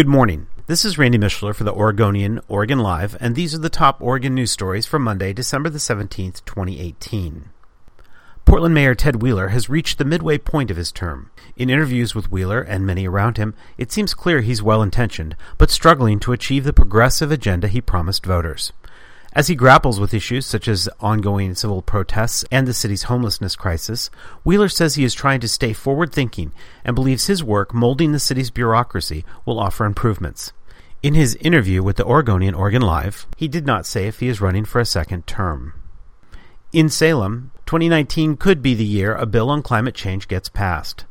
Good morning. This is Randy Mishler for the Oregonian, Oregon Live, and these are the top Oregon news stories for Monday, December the 17th, 2018. Portland Mayor Ted Wheeler has reached the midway point of his term. In interviews with Wheeler and many around him, it seems clear he's well intentioned, but struggling to achieve the progressive agenda he promised voters. As he grapples with issues such as ongoing civil protests and the city's homelessness crisis, Wheeler says he is trying to stay forward thinking and believes his work molding the city's bureaucracy will offer improvements. In his interview with the Oregonian Oregon Live, he did not say if he is running for a second term. In Salem, 2019 could be the year a bill on climate change gets passed.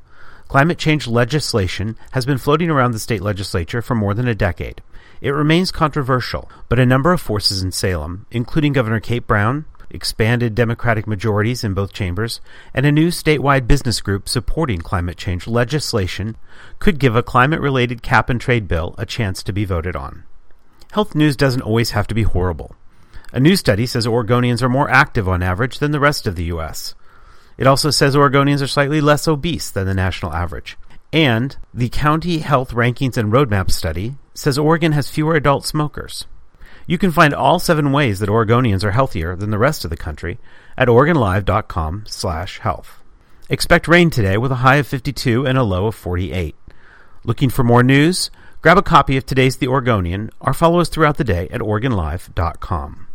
Climate change legislation has been floating around the state legislature for more than a decade. It remains controversial, but a number of forces in Salem, including Governor Kate Brown, expanded Democratic majorities in both chambers, and a new statewide business group supporting climate change legislation, could give a climate related cap and trade bill a chance to be voted on. Health news doesn't always have to be horrible. A new study says Oregonians are more active on average than the rest of the U.S. It also says Oregonians are slightly less obese than the national average. And the County Health Rankings and Roadmap study says Oregon has fewer adult smokers. You can find all seven ways that Oregonians are healthier than the rest of the country at OregonLive.com/health. Expect rain today with a high of 52 and a low of 48. Looking for more news? Grab a copy of today's The Oregonian or follow us throughout the day at OregonLive.com.